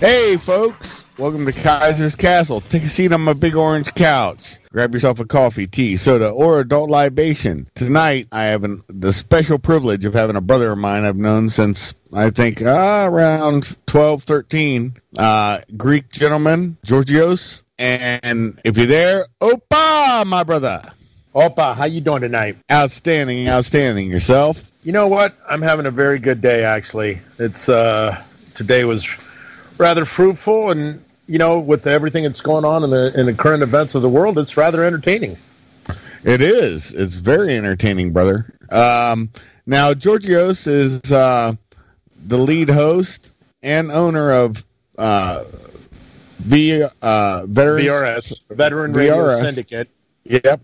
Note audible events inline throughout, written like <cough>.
Hey, folks. Welcome to Kaiser's Kastle. Take a seat on my big orange couch. Grab yourself a coffee, tea, soda, or adult libation. Tonight, I have an, the special privilege of having a brother of mine I've known since, I think, uh, around 12, 13. Uh, Greek gentleman, Georgios. And if you're there, Opa, my brother. Opa, how you doing tonight? Outstanding, outstanding. Yourself? You know what? I'm having a very good day, actually. It's, uh, today was rather fruitful, and you know, with everything that's going on in the in the current events of the world, it's rather entertaining. It is. It's very entertaining, brother. Um, now, Georgios is uh, the lead host and owner of uh, v, uh, Veterans, VRS, Veteran Radio VRS. Syndicate. Yep.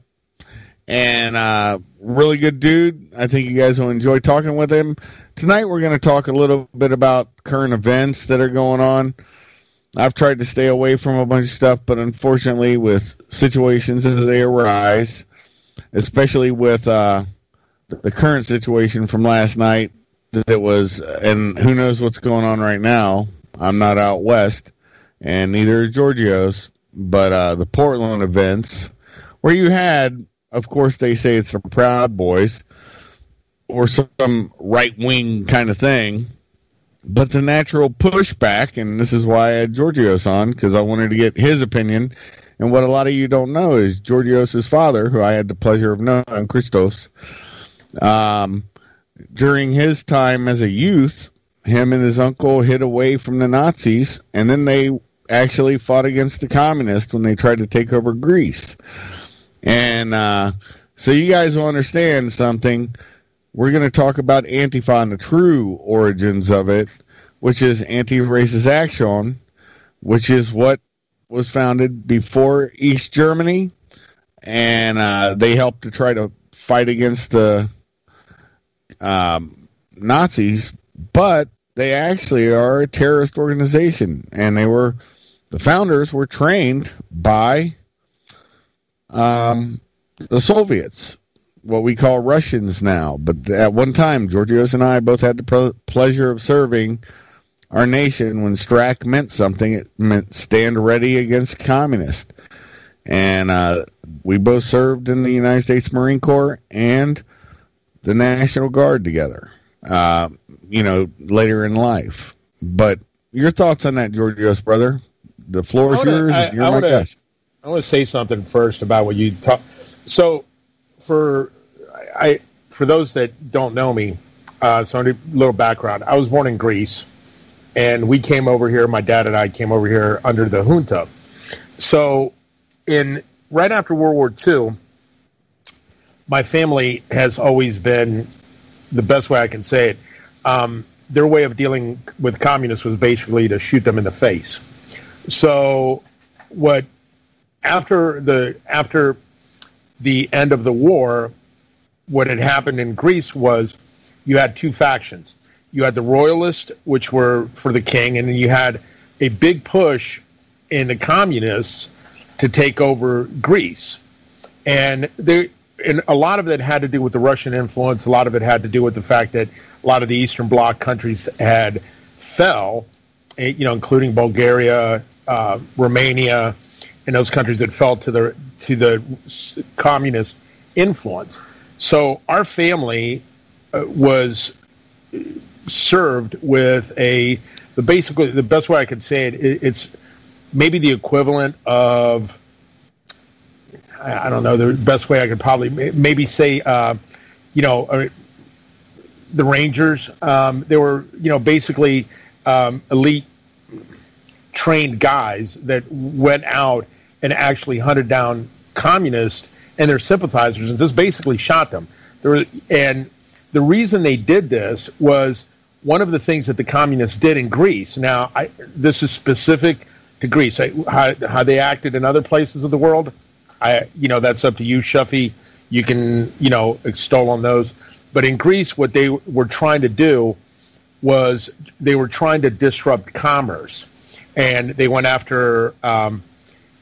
And uh, really good dude. I think you guys will enjoy talking with him. Tonight we're going to talk a little bit about current events that are going on. I've tried to stay away from a bunch of stuff, but unfortunately, with situations as they arise, especially with uh, the current situation from last night, that was, and who knows what's going on right now. I'm not out west, and neither is Georgios, but uh, the Portland events, where you had, of course, they say it's the Proud Boys or some right wing kind of thing. But the natural pushback, and this is why I had Georgios on, because I wanted to get his opinion. And what a lot of you don't know is Georgios' father, who I had the pleasure of knowing, Christos, um, during his time as a youth, him and his uncle hid away from the Nazis, and then they actually fought against the communists when they tried to take over Greece. And uh, so you guys will understand something we're going to talk about Antifa and the true origins of it, which is Anti-Racist Action, which is what was founded before East Germany, and uh, they helped to try to fight against the um, Nazis, but they actually are a terrorist organization, and they were the founders were trained by um, the Soviets what we call Russians now. But at one time, Georgios and I both had the pro- pleasure of serving our nation when STRAC meant something. It meant stand ready against communists. And uh, we both served in the United States Marine Corps and the National Guard together, uh, you know, later in life. But your thoughts on that, Georgios, brother? The floor is yours. I, I my wanna, guest. I want to say something first about what you talk. So, for I for those that don't know me, uh, so a little background. I was born in Greece, and we came over here. My dad and I came over here under the junta. So, in right after World War II, my family has always been the best way I can say it. Um, their way of dealing with communists was basically to shoot them in the face. So, what after the after the end of the war, what had happened in Greece was you had two factions. You had the royalists, which were for the king, and then you had a big push in the communists to take over Greece. And there, and a lot of it had to do with the Russian influence. A lot of it had to do with the fact that a lot of the Eastern Bloc countries had fell, eh, you know, including Bulgaria, uh, Romania, and those countries that fell to the to the communist influence. So our family uh, was served with a the basically the best way I could say it, it it's maybe the equivalent of I, don't know the best way I could probably maybe say uh, you know uh, the Rangers um, they were you know basically um, elite trained guys that went out and actually hunted down communists and their sympathizers and just basically shot them. There, and the reason they did this was one of the things that the communists did in Greece. Now, I, this is specific to Greece. I, how, how they acted in other places of the world, I, you know, that's up to you, Shuffy. You can, you know, extol on those. But in Greece, what they were trying to do was they were trying to disrupt commerce, and they went after. Um,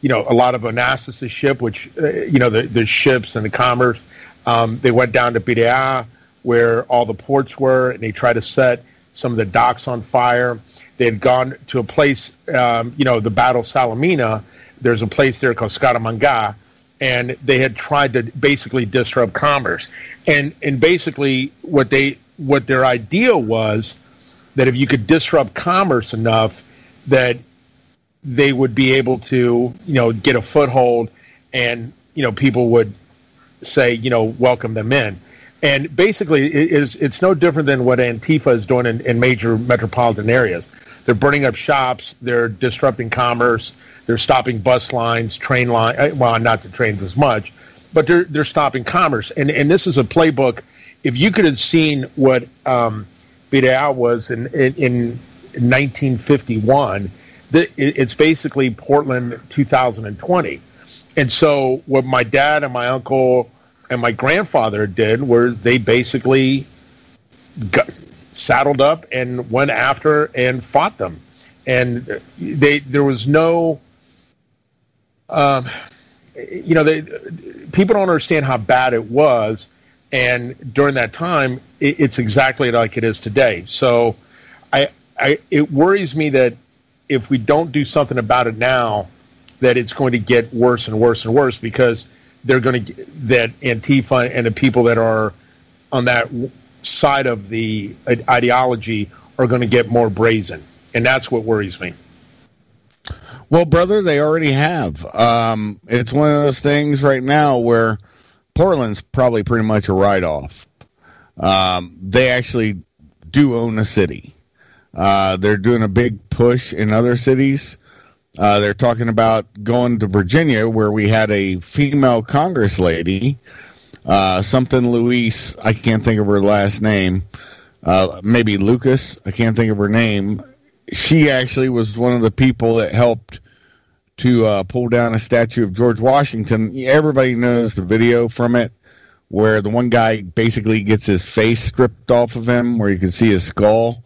you know, a lot of Onassis' ship, which, uh, you know, the, the ships and the commerce, um, they went down to Piraeus, where all the ports were, and they tried to set some of the docks on fire. They had gone to a place, um, you know, the Battle of Salamina. There's a place there called Scaramanga, and they had tried to basically disrupt commerce. And and basically what they what their idea was that if you could disrupt commerce enough that they would be able to, you know, get a foothold and, you know, people would say, you know, welcome them in. And basically, it is, it's no different than what Antifa is doing in, in major metropolitan areas. They're burning up shops, they're disrupting commerce, they're stopping bus lines, train line. uh, Well, not the trains as much, but they're they're stopping commerce. And and this is a playbook. If you could have seen what um, Vidal was in in, in 1951, it's basically Portland 2020. And so what my dad and my uncle and my grandfather did were they basically got, saddled up and went after and fought them. And they there was no um, you know, they, people don't understand how bad it was. And during that time, it, it's exactly like it is today. So, I, I, it worries me that if we don't do something about it now, that it's going to get worse and worse and worse because they're going to that Antifa and the people that are on that side of the ideology are going to get more brazen, and that's what worries me. Well, brother, they already have. Um, it's one of those things right now where Portland's probably pretty much a write off. Um, they actually do own a city. Uh, they're doing a big push in other cities. Uh, they're talking about going to Virginia, where we had a female Congress lady, uh, something Louise, I can't think of her last name, uh, maybe Lucas, I can't think of her name. She actually was one of the people that helped to uh, pull down a statue of George Washington. Everybody knows the video from it where the one guy basically gets his face stripped off of him, where you can see his skull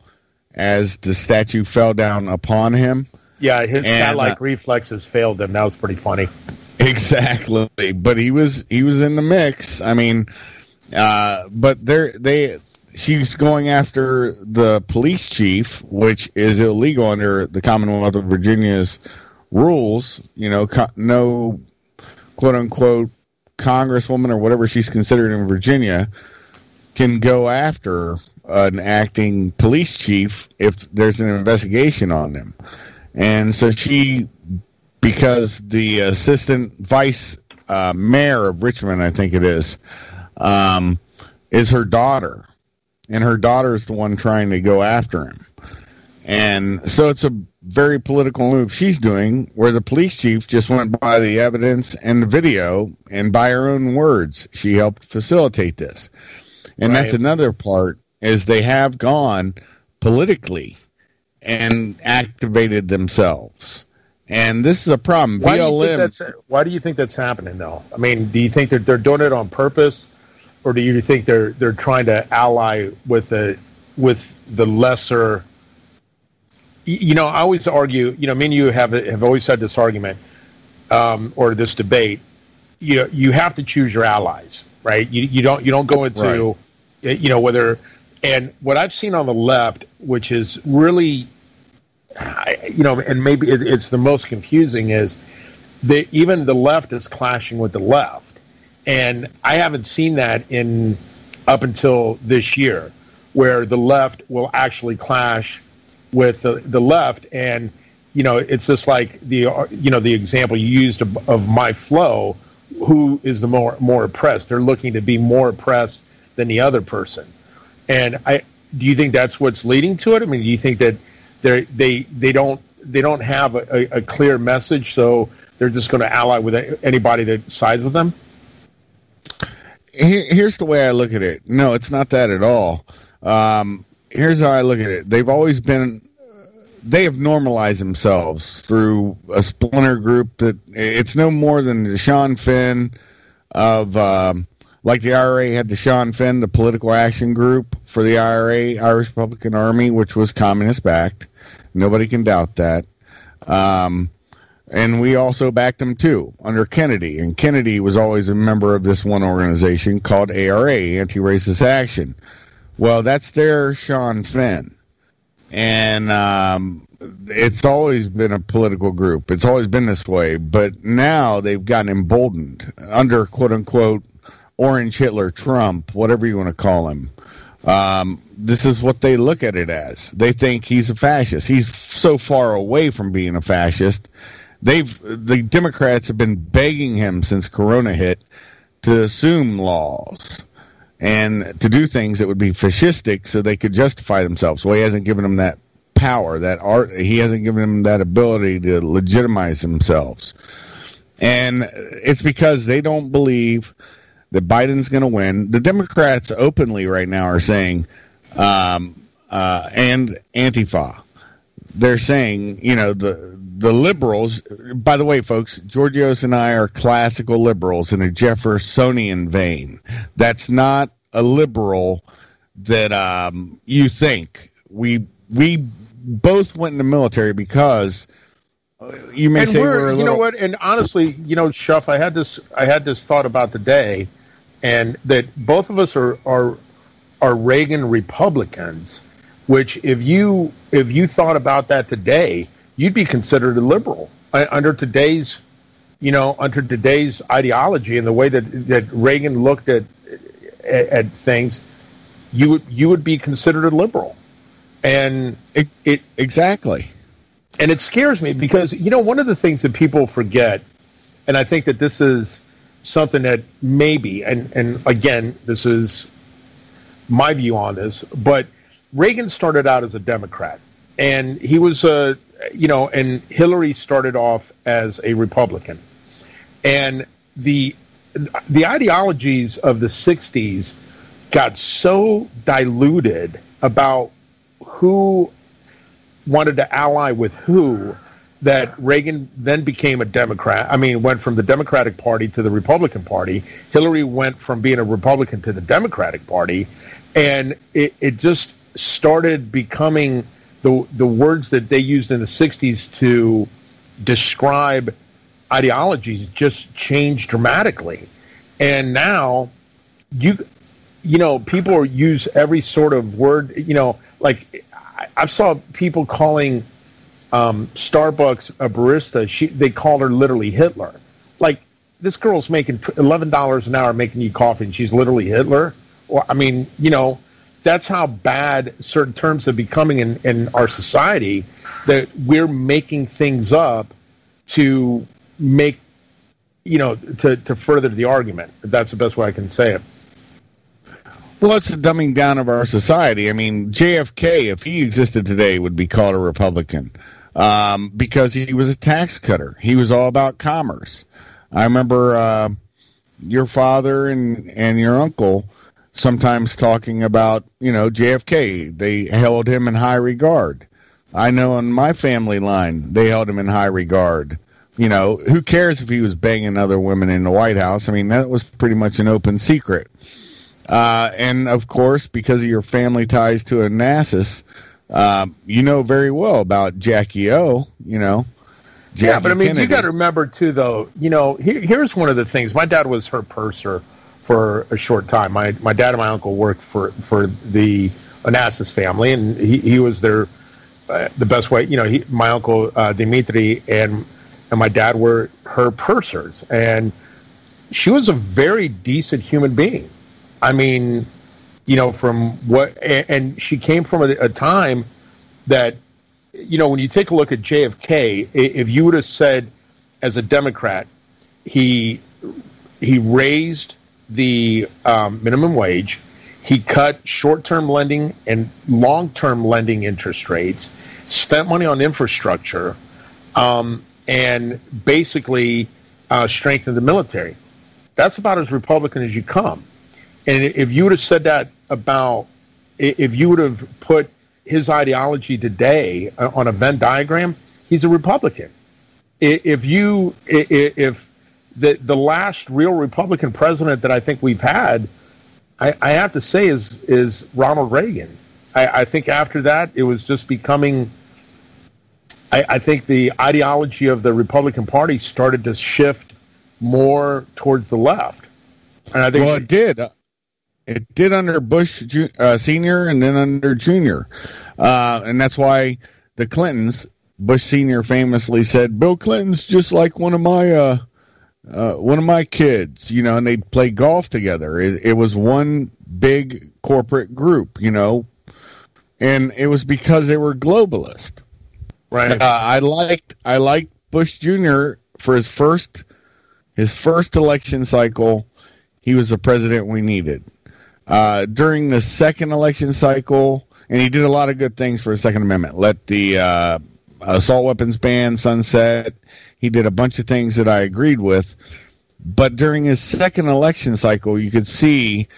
as the statue fell down upon him. Yeah, his cat-like uh, reflexes failed him. That was pretty funny. Exactly, but he was he was in the mix. I mean, uh, but they they she's going after the police chief, which is illegal under the Commonwealth of Virginia's rules. You know, co- no quote unquote congresswoman or whatever she's considered in Virginia can go after an acting police chief if there's an investigation on them. And so she, because the assistant vice uh, mayor of Richmond, I think it is, um, is her daughter. And her daughter is the one trying to go after him. And so it's a very political move she's doing where the police chief just went by the evidence and the video and by her own words she helped facilitate this and right. that's another part is they have gone politically and activated themselves and this is a problem why, do you, think that's, why do you think that's happening though i mean do you think that they're doing it on purpose or do you think they're they're trying to ally with the with the lesser you know, I always argue. You know, me and you have have always had this argument um, or this debate. You know, you have to choose your allies, right? You you don't you don't go into, right. you know, whether and what I've seen on the left, which is really, you know, and maybe it's the most confusing is that even the left is clashing with the left, and I haven't seen that in up until this year, where the left will actually clash with the, the left. And you know it's just like the you know the example you used of, of my flow who is the more more oppressed? They're looking to be more oppressed than the other person and i do you think that's what's leading to it? I mean do you think that they they they don't they don't have a, a clear message so they're just going to ally with anybody that sides with them? Here's the way i look at it. No it's not that at all. Um, here's how I look at it. They've always been they have normalized themselves through a splinter group that it's no more than Sinn Féin of um, like the IRA had the Sinn Féin, the political action group for the IRA, Irish Republican Army, which was communist backed. Nobody can doubt that. Um, and we also backed them too under Kennedy. And Kennedy was always a member of this one organization called ARA, Anti Racist Action. Well, that's their Sinn Féin. and um, it's always been a political group. It's always been this way, but now they've gotten emboldened under quote unquote Orange Hitler, Trump, whatever you want to call him. Um, this is what they look at it as. They think he's a fascist. He's so far away from being a fascist. They've the Democrats have been begging him since Corona hit to assume laws and to do things that would be fascistic so they could justify themselves. Well, he hasn't given them that power, that art. He hasn't given them that ability to legitimize themselves. And it's because they don't believe that Biden's going to win. The Democrats openly right now are saying, um, uh, and Antifa, they're saying, you know, the the liberals. By the way, folks, Georgios and I are classical liberals in a Jeffersonian vein. That's not a liberal that um, you think. We we both went in the military because uh, you may and say we're, we're a you little, know what and honestly you know Shuff I had this I had this thought about today and that both of us are are are Reagan Republicans which if you if you thought about that today you'd be considered a liberal uh, under today's you know under today's ideology and the way that that Reagan looked at at, at things you would you would be considered a liberal and it, it exactly. and it scares me because you know one of the things that people forget and i think that this is something that maybe and and again this is my view on this but reagan started out as a democrat and he was a you know and hillary started off as a republican. And the the ideologies of the 60s got so diluted about who wanted to ally with who that Reagan then became a Democrat. I mean, went from the Democratic Party to the Republican Party. Hillary went from being a Republican to the Democratic Party, and it, it just started becoming the the words that they used in the '60s to describe ideologies just changed dramatically, and now you you know people use every sort of word you know like I, I saw people calling um, Starbucks a barista. She they called her literally Hitler. Like this girl's making eleven dollars an hour making you coffee, and she's literally Hitler. Well, I mean, you know, that's how bad certain terms are becoming in, in our society. That we're making things up to make, you know, to to further the argument. That's the best way I can say it. Well, it's the dumbing down of our society. I mean, JFK, if he existed today, would be called a Republican um, because he was a tax cutter. He was all about commerce. I remember uh, your father and, and your uncle sometimes talking about, you know, JFK. They held him in high regard. I know in my family line, they held him in high regard. You know, who cares if he was banging other women in the White House? I mean, that was pretty much an open secret. Uh, and of course, because of your family ties to Onassis, uh, you know very well about Jackie O. You know, Jackie yeah, but I mean, Kennedy. you got to remember too, though. You know, here, here's one of the things. My dad was her purser for a short time. My my dad and my uncle worked for for the Onassis family, and he, he was their uh, the best way. You know, he, my uncle uh, Dimitri and and my dad were her pursers, and she was a very decent human being. I mean, you know, from what, and she came from a, a time that, you know, when you take a look at JFK, if you would have said, as a Democrat, he he raised the um, minimum wage, he cut short-term lending and long-term lending interest rates, spent money on infrastructure, um, and basically uh, strengthened the military. That's about as Republican as you come. And if you would have said that about, if you would have put his ideology today uh, on a Venn diagram, he's a Republican. If you, if the the last real Republican president that I think we've had, I, I have to say is is Ronald Reagan. I, I think after that it was just becoming. I, I think the ideology of the Republican Party started to shift more towards the left, and I think well, it did. It did under Bush uh, Senior and then under Junior. uh, and that's why the Clintons, Bush Senior famously said, "Bill Clinton's just like one of my uh, uh, one of my kids," you know, and they'd play golf together. It, it was one big corporate group, you know, and it was because they were globalist. Right. Uh, I liked I liked Bush Jr. for his first his first election cycle. He was the president we needed. Uh, during the second election cycle, and he did a lot of good things for the Second Amendment. Let the uh, assault weapons ban sunset. He did a bunch of things that I agreed with. But during his second election cycle, you could see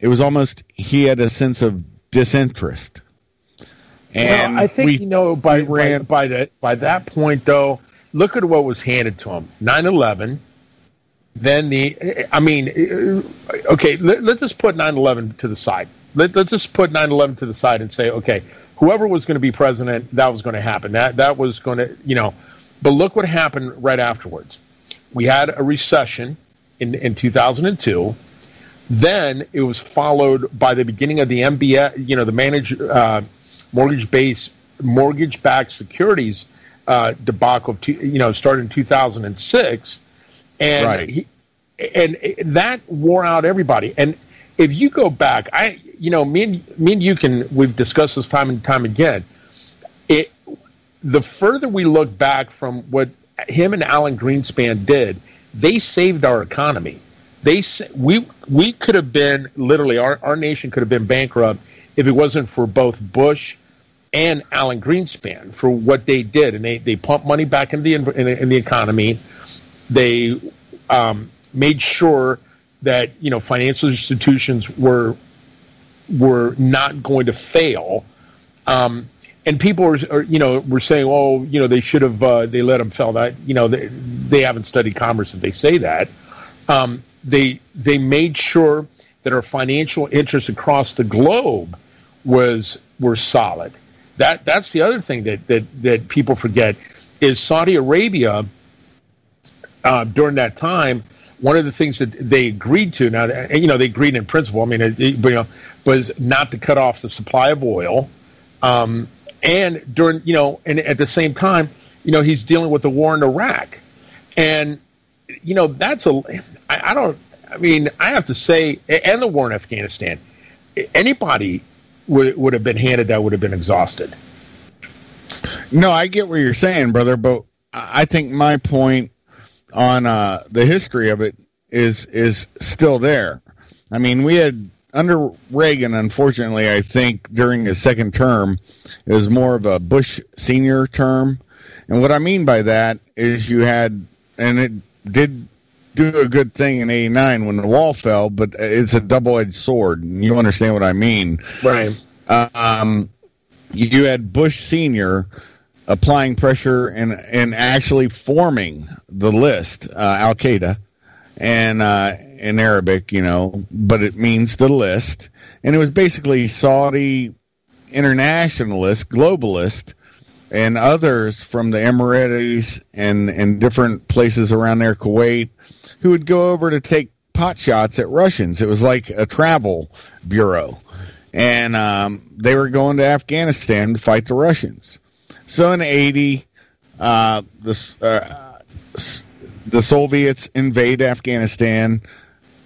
it was almost he had a sense of disinterest. And well, I think we, you know by, ran, by by that by that point though, look at what was handed to him. 9/11 then the I mean okay, let, us just put 9/11 to the side. Let, let's just put 9/11 to the side and say okay, whoever was going to be president, that was going to happen. That that was going to, you know, but look what happened right afterwards. We had a recession in in 2002. Then it was followed by the beginning of the MBS, you know, the managed uh, mortgage-based mortgage-backed securities uh, debacle. Of you know, started in 2006, and right. he, and that wore out everybody. And if you go back, I you know, me and me and you can we've discussed this time and time again. It the further we look back from what him and Alan Greenspan did, they saved our economy. They we we could have been literally our, our nation could have been bankrupt if it wasn't for both Bush and Alan Greenspan for what they did, and they they pumped money back into the in, in the economy. They um, made sure that you know financial institutions were were not going to fail. Um, and people are, are, you know, were saying, "Oh, you know, they should have, uh, they let them fail." That, you know, they, they haven't studied commerce if they say that. Um, they they made sure that our financial interests across the globe was were solid. That that's the other thing that that that people forget is Saudi Arabia uh, during that time. One of the things that they agreed to now, you know, they agreed in principle. I mean, it, you know, was not to cut off the supply of oil, um, and during you know, and at the same time, you know, he's dealing with the war in Iraq, and you know, that's a. I, I don't. I mean, I have to say, and the war in Afghanistan. Anybody would would have been handed that would have been exhausted. No, I get what you're saying, brother, but I think my point on uh, the history of it is is still there. I mean, we had under Reagan, unfortunately, I think during his second term, it was more of a Bush senior term. And what I mean by that is you had, and it did do a good thing in 89 when the wall fell, but it's a double edged sword. And you understand what I mean. Right. Um, you had Bush Sr. applying pressure and, and actually forming the list, uh, Al Qaeda, and uh, in Arabic, you know, but it means the list. And it was basically Saudi internationalist, globalist, and others from the Emirates and, and different places around there, Kuwait, who would go over to take pot shots at Russians. It was like a travel bureau. And um, they were going to Afghanistan to fight the Russians. So in 80, uh, the, uh, the Soviets invade Afghanistan.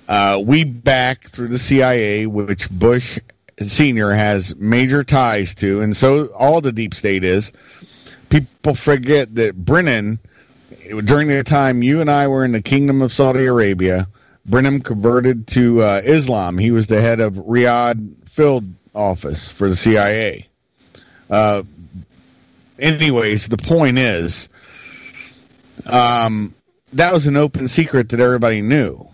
Uh, we back through the CIA, which Bush Sr. has major ties to, and so all the deep state is. People forget that Brennan – during the time you and I were in the Kingdom of Saudi Arabia, Brennan converted to uh, Islam. He was the head of Riyadh Field Office for the CIA. Uh, anyways, the point is, um, that was an open secret that everybody knew.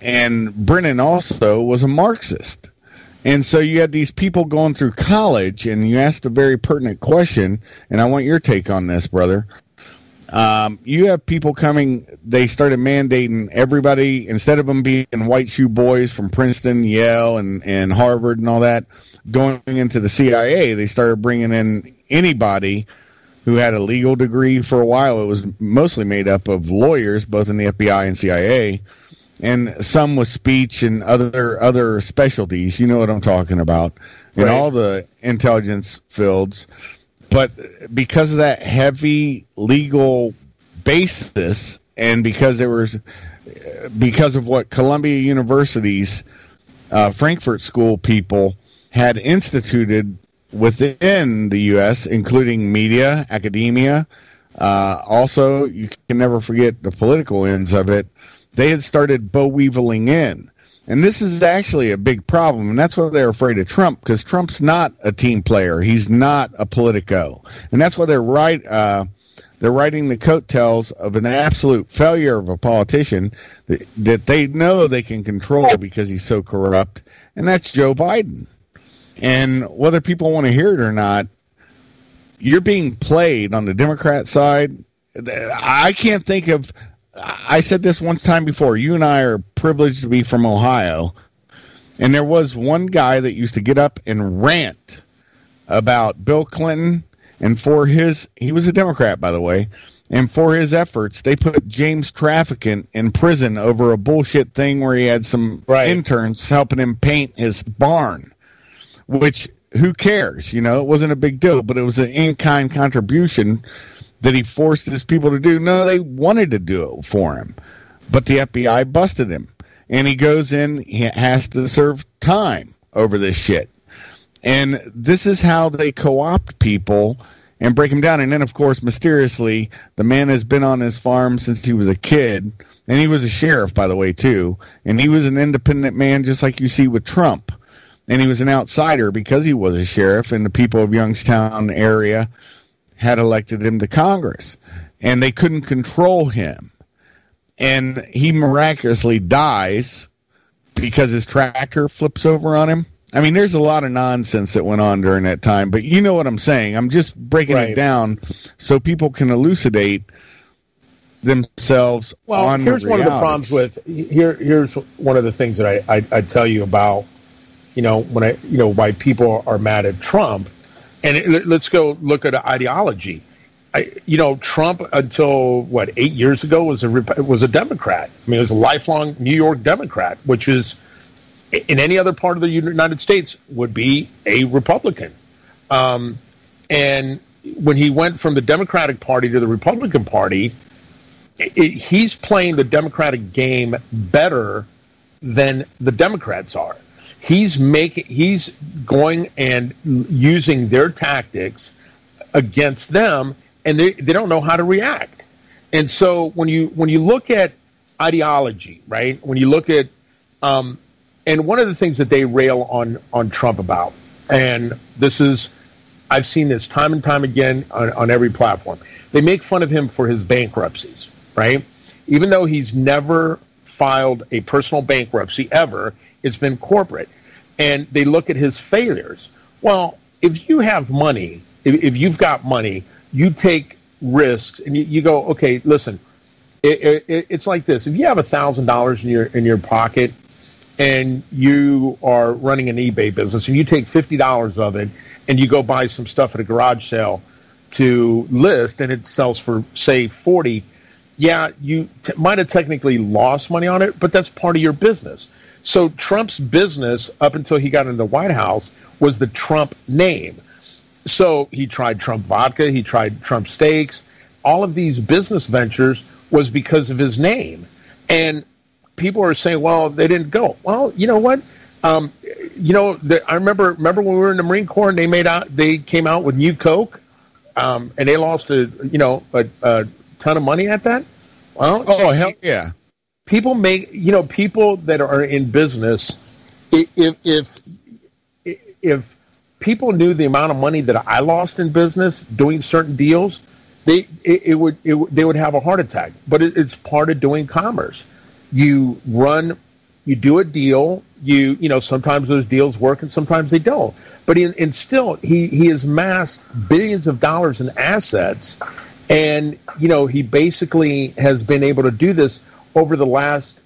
And Brennan also was a Marxist. And so you had these people going through college, and you asked a very pertinent question, and I want your take on this, brother. Um, you have people coming. They started mandating everybody instead of them being white shoe boys from Princeton, Yale, and and Harvard and all that, going into the CIA. They started bringing in anybody who had a legal degree. For a while, it was mostly made up of lawyers, both in the FBI and CIA, and some with speech and other other specialties. You know what I'm talking about. in Right. all the intelligence fields. But because of that heavy legal basis, and because there was because of what Columbia University's uh, Frankfurt School people had instituted within the U.S., including media, academia. Uh, also, you can never forget the political ends of it. They had started bow weaveling in. And this is actually a big problem, and that's why they're afraid of Trump because Trump's not a team player. He's not a politico, and that's why they're right. Uh, they're writing the coattails of an absolute failure of a politician that, that they know they can control because he's so corrupt, and that's Joe Biden. And whether people want to hear it or not, you're being played on the Democrat side. I can't think of. I said this once time before. You and I are privileged to be from Ohio, and there was one guy that used to get up and rant about Bill Clinton, and for his he was a Democrat, by the way, and for his efforts, they put James Traficant in prison over a bullshit thing where he had some Right. interns helping him paint his barn which who cares? You know, it wasn't a big deal, but it was an in kind contribution that he forced his people to do. No, they wanted to do it for him, but the FBI busted him, and he goes in. He has to serve time over this shit, and this is how they co-opt people and break them down. And then, of course, mysteriously, the man has been on his farm since he was a kid, and he was a sheriff, by the way, too. And he was an independent man, just like you see with Trump and he was an outsider because he was a sheriff and the people of Youngstown area had elected him to Congress and they couldn't control him and he miraculously dies because his tractor flips over on him I mean there's a lot of nonsense that went on during that time but you know what I'm saying I'm just breaking Right. it down so people can elucidate themselves Well, here's one of the problems with here. Here's one of the things that I, I I tell you about. You know when I you know why people are mad at Trump, and it, let- let's go look at ideology. I, you know, Trump until what eight years ago was a was a Democrat. I mean, it was a lifelong New York Democrat, which is in any other part of the United States would be a Republican. Um, and when he went from the Democratic Party to the Republican Party, it, he's playing the Democratic game better than the Democrats are. He's making he's going and using their tactics against them, and they, they don't know how to react. And so when you when you look at ideology, right? When you look at um, and one of the things that they rail on on Trump about, and this is I've seen this time and time again on, on every platform. They make fun of him for his bankruptcies, right? Even though he's never filed a personal bankruptcy ever, it's been corporate. And they look at his failures. Well, if you have money, if, if you've got money, you take risks and you, you go, okay, listen, it, it, it's like this. If you have a thousand dollars in your in your pocket and you are running an eBay business and you take fifty dollars of it and you go buy some stuff at a garage sale to list and it sells for say forty, yeah, you t- might have technically lost money on it, but that's part of your business. So Trump's business up until he got into the White House was the Trump name. So he tried Trump vodka, he tried Trump steaks. All of these business ventures was because of his name. And people are saying, well, they didn't go. Well, you know what? Um, you know, the, I remember remember when we were in the Marine Corps and they made out they came out with New Coke, um, and they lost a you know a, a ton of money at that. Well, oh hell yeah people make you know people that are in business if if if people knew the amount of money that I lost in business doing certain deals they it, it would it, they would have a heart attack. But it, it's part of doing commerce. You run you do a deal you you know sometimes those deals work and sometimes they don't. But in, in still he he has amassed billions of dollars in assets. And you know he basically has been able to do this over the last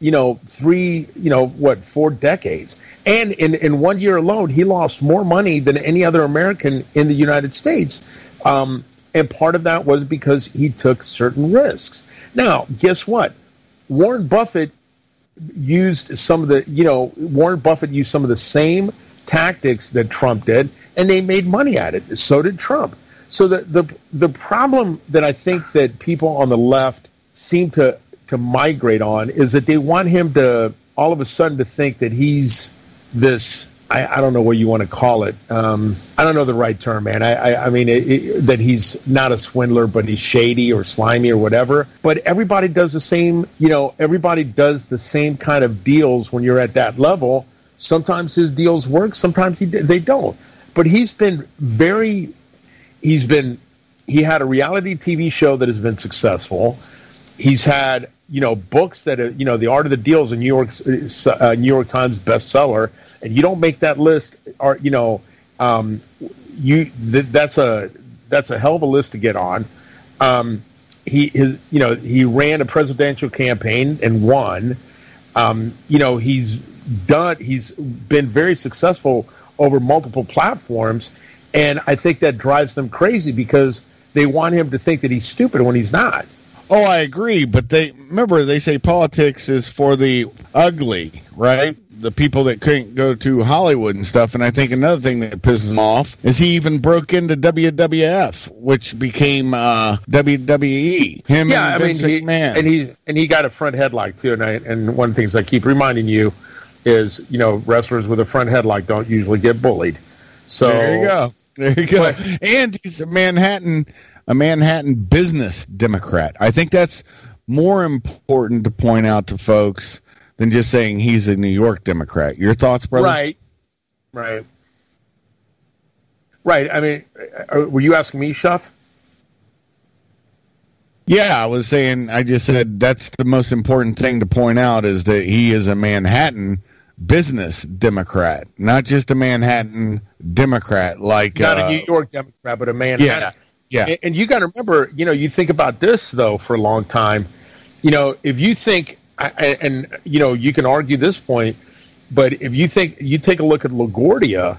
you know three you know what four decades and in in one year alone he lost more money than any other american in the united states um, and part of that was because he took certain risks now guess what warren buffett used some of the you know warren buffett used some of the same tactics that Trump did, and they made money at it. So did Trump. So the the the problem that I think that people on the left seem to to migrate on is that they want him to all of a sudden to think that he's this I, I, don't know what you want to call it. Um, I don't know the right term, man. I, I, I mean, it, it, that he's not a swindler, but he's shady or slimy or whatever. But everybody does the same, you know, everybody does the same kind of deals when you're at that level. Sometimes his deals work, sometimes he, they don't. But he's been very, he's been, he had a reality TV show that has been successful. He's had, you know, books that, are, you know, The Art of the Deal is a New York, uh, New York Times bestseller and you don't make that list, or you know, um, you th- that's a that's a hell of a list to get on. Um, he his, you know he ran a presidential campaign and won. Um, you know he's done he's been very successful over multiple platforms, and I think that drives them crazy because they want him to think that he's stupid when he's not. Oh, I agree, but they remember they say politics is for the ugly, right? the people that couldn't go to Hollywood and stuff. And I think another thing that pisses him off is he even broke into WWF, which became uh, WWE. Him yeah, and I mean, he, and he and he got a front headlock too. And, I, and one of the things I keep reminding you is, you know, wrestlers with a front headlock don't usually get bullied. So there you go. There you go. But, and he's a Manhattan, a Manhattan business Democrat. I think that's more important to point out to folks than just saying he's a New York Democrat. Your thoughts, brother? Right, right, right. I mean, uh, were you asking me, Shuff? Yeah, I was saying. I just said that's the most important thing to point out is that he is a Manhattan business Democrat, not just a Manhattan Democrat, like not uh, a New York Democrat, but a Manhattan. Yeah, yeah. And, and you got to remember, you know, you think about this though for a long time. You know, if you think and you know you can argue this point, but if you think you take a look at LaGuardia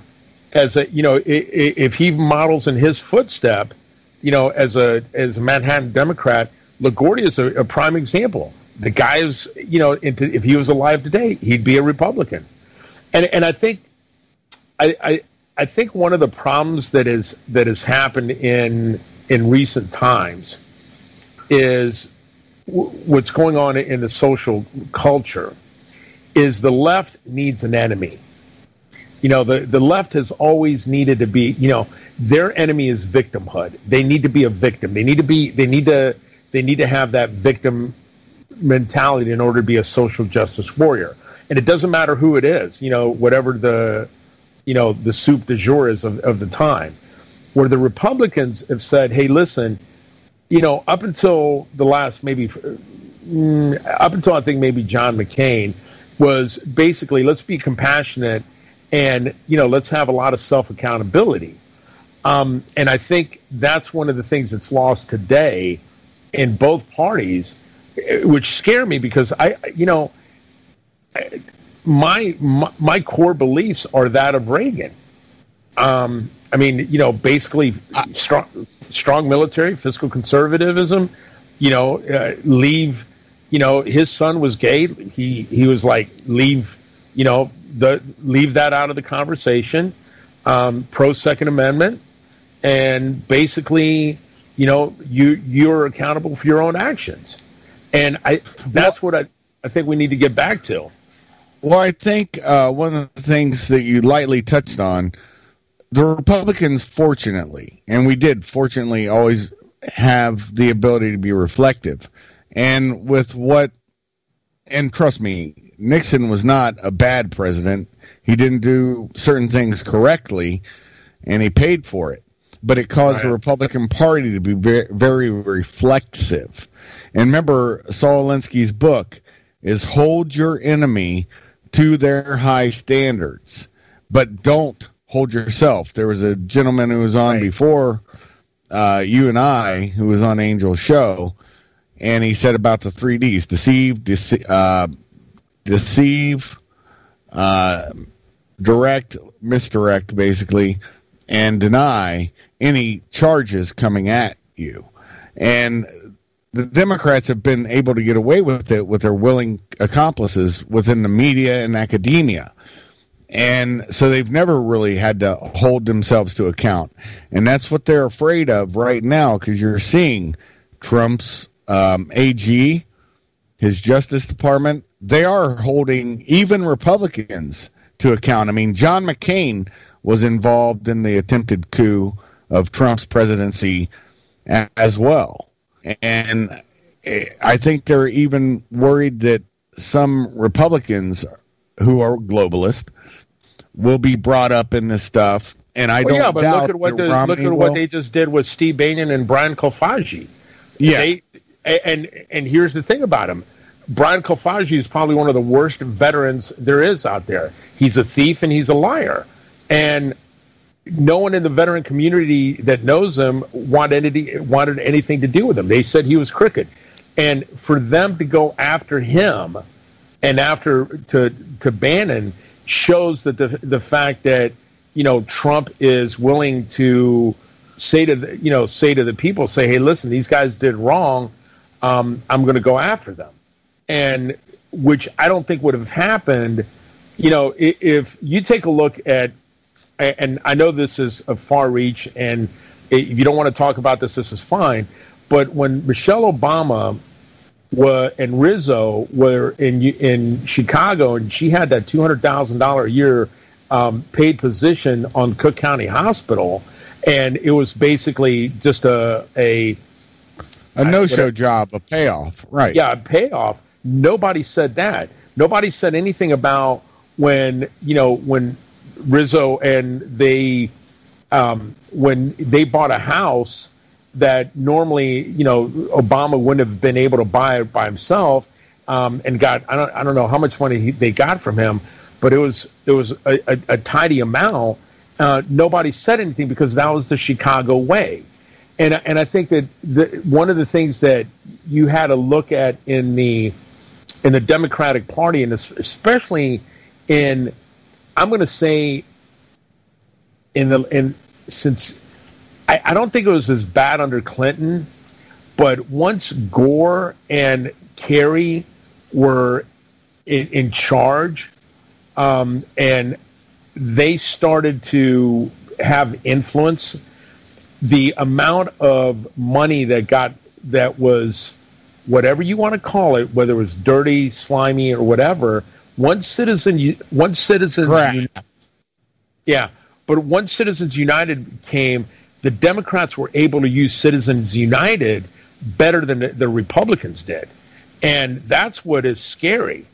as a you know if he models in his footstep, you know as a as a Manhattan Democrat, LaGuardia is a, a prime example. The guy is you know into, if he was alive today, he'd be a Republican, and and I think I, I I think one of the problems that is that has happened in in recent times is what's going on in the social culture is the left needs an enemy. You know, the, the left has always needed to be, you know, their enemy is victimhood. They need to be a victim. They need to be they need to they need to have that victim mentality in order to be a social justice warrior. And it doesn't matter who it is, you know, whatever the you know, the soup de jour is of, of the time. Where the Republicans have said, hey, listen, you know, up until the last maybe, mm, up until I think maybe John McCain was basically let's be compassionate and you know let's have a lot of self accountability. Um, and I think that's one of the things that's lost today in both parties, which scare me because I, you know, my my, my core beliefs are that of Reagan. Um, I mean, you know, basically strong, strong military, fiscal conservatism. You know, uh, leave. You know, his son was gay. He he was like leave. You know, the leave that out of the conversation. Um, pro Second Amendment, and basically, you know, you you're accountable for your own actions, and I that's well, what I I think we need to get back to. Well, I think uh, one of the things that you lightly touched on the Republicans, fortunately, and we did fortunately always have the ability to be reflective. And with what, and trust me, Nixon was not a bad president. He didn't do certain things correctly, and he paid for it. But it caused right. the Republican Party to be very, very reflexive. And remember, Saul Alinsky's book is Hold Your Enemy to Their High Standards, but don't hold yourself. There was a gentleman who was on right. before uh, you and I, who was on Angel's show, and he said about the three Ds: deceive, dece- uh, deceive, uh, direct, misdirect, basically, and deny any charges coming at you. And the Democrats have been able to get away with it with their willing accomplices within the media and academia and so they've never really had to hold themselves to account, and that's what they're afraid of right now because you're seeing Trump's um, AG, his Justice Department, they are holding even Republicans to account. I mean, John McCain was involved in the attempted coup of Trump's presidency as well. And eh, I think they're even worried that some Republicans who are globalist will be brought up in this stuff. And I well, don't. Know. Yeah, but look at what the, look at will. what they just did with Steve Bannon and Brian Kolfage. Yeah, they, and and here's the thing about him. Brian Kolfage is probably one of the worst veterans there is out there. He's a thief and he's a liar. And no one in the veteran community that knows him wanted, any, wanted anything to do with him. They said he was crooked. And for them to go after him and after to to Bannon shows that the the fact that you know Trump is willing to say to the, you know say to the people say hey listen these guys did wrong um, I'm going to go after them and which I don't think would have happened. You know, if, if you take a look at, and I know this is a far reach, and if you don't want to talk about this, this is fine. But when Michelle Obama were, and Rezko were in in Chicago, and she had that two hundred thousand dollar a year um, paid position on Cook County Hospital, and it was basically just a a a no show job, a payoff, right? Yeah, a payoff. Nobody said that. Nobody said anything about when you know when Rezko and they um, when they bought a house that normally you know Obama wouldn't have been able to buy it by himself um, and got I don't I don't know how much money he, they got from him, but it was it was a, a, a tidy amount. Uh, nobody said anything because that was the Chicago way, and and I think that the, one of the things that you had to look at in the in the Democratic Party, and especially in, I'm going to say, in the in since I, I don't think it was as bad under Clinton, but once Gore and Kerry were in, in charge, um, and they started to have influence, the amount of money that got that was whatever you want to call it, whether it was dirty, slimy, or whatever, once citizen, once citizens, United, yeah, but once Citizens United came, the Democrats were able to use Citizens United better than the, the Republicans did, and that's what is scary.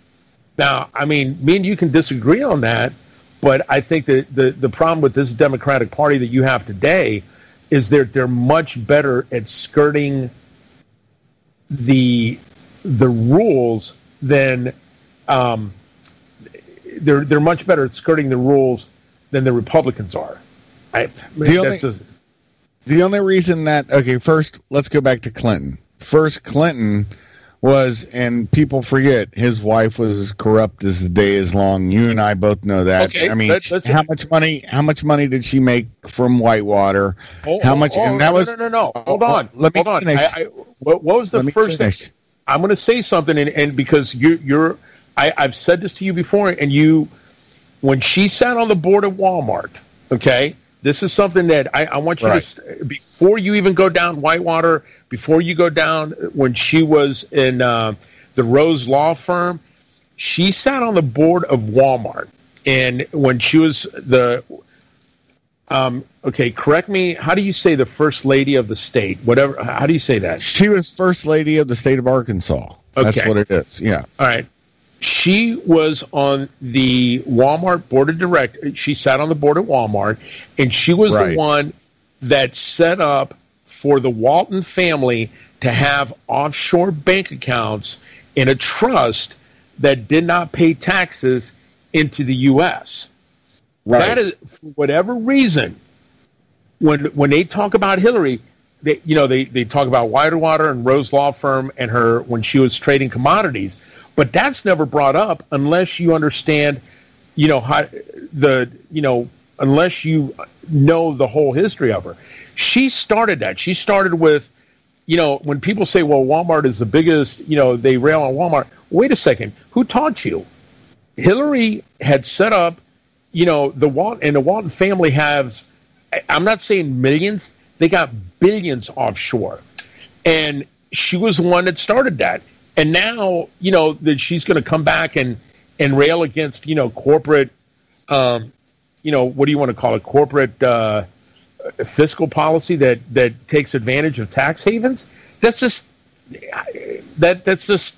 Now, I mean, me and you can disagree on that, but I think that the, the problem with this Democratic Party that you have today is that they're much better at skirting the the rules, than um, they're they're much better at skirting the rules than the Republicans are. I, the, only, a, the only reason that okay, first let's go back to Clinton. First, Clinton was, and people forget, his wife was as corrupt as the day is long. You and I both know that. Okay, I mean, let's, let's, how much money? How much money did she make from Whitewater? Oh, how much? Oh, and oh, that no, was no, no, no. Oh, hold oh, on. Let me hold finish. on. I, I, what, what, was the let first thing? I'm going to say something, and, and because you, you're, I, I've said this to you before, and you, when she sat on the board at Walmart, okay, this is something that I, I want you right. to before you even go down Whitewater, before you go down when she was in uh, the Rose Law Firm, she sat on the board of Walmart, and when she was the um, okay, correct me. How do you say the first lady of the state? Whatever. How do you say that? She was first lady of the state of Arkansas. Okay. That's what it is. Yeah. All right she was on the Walmart board of directors. She sat on the board at Walmart, and she was right. the one that set up for the Walton family to have offshore bank accounts in a trust that did not pay taxes into the U.S. Right. That is, for whatever reason, when when they talk about Hillary, they you know they, they talk about Whitewater and Rose Law Firm and her when she was trading commodities. But that's never brought up unless you understand, you know, how the, you know, unless you know the whole history of her. She started that. She started with, you know, when people say, well, Walmart is the biggest, you know, they rail on Walmart. Wait a second. Who taught you? Hillary had set up, you know the Walton and the Walton family has. I'm not saying millions; they got billions offshore, and she was the one that started that. And now, you know that she's going to come back and and rail against you know corporate, um, you know what do you want to call it, corporate uh, fiscal policy that that takes advantage of tax havens. That's just that that's just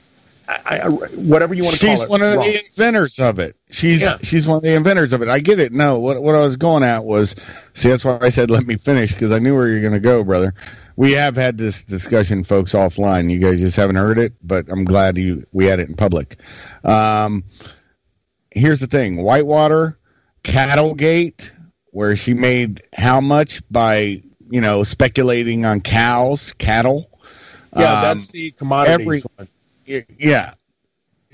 I, I, whatever you want to she's call it. She's one of wrong. the inventors of it. She's Yeah. she's one of the inventors of it. I get it. No, what what I was going at was see that's why I said let me finish because I knew where you're going to go, brother. We have had this discussion, folks, offline. You guys just haven't heard it, but I'm glad you we had it in public. Um, here's the thing: Whitewater, Cattlegate, where she made how much by you know speculating on cows, cattle. Yeah, Um, that's the commodity. every- yeah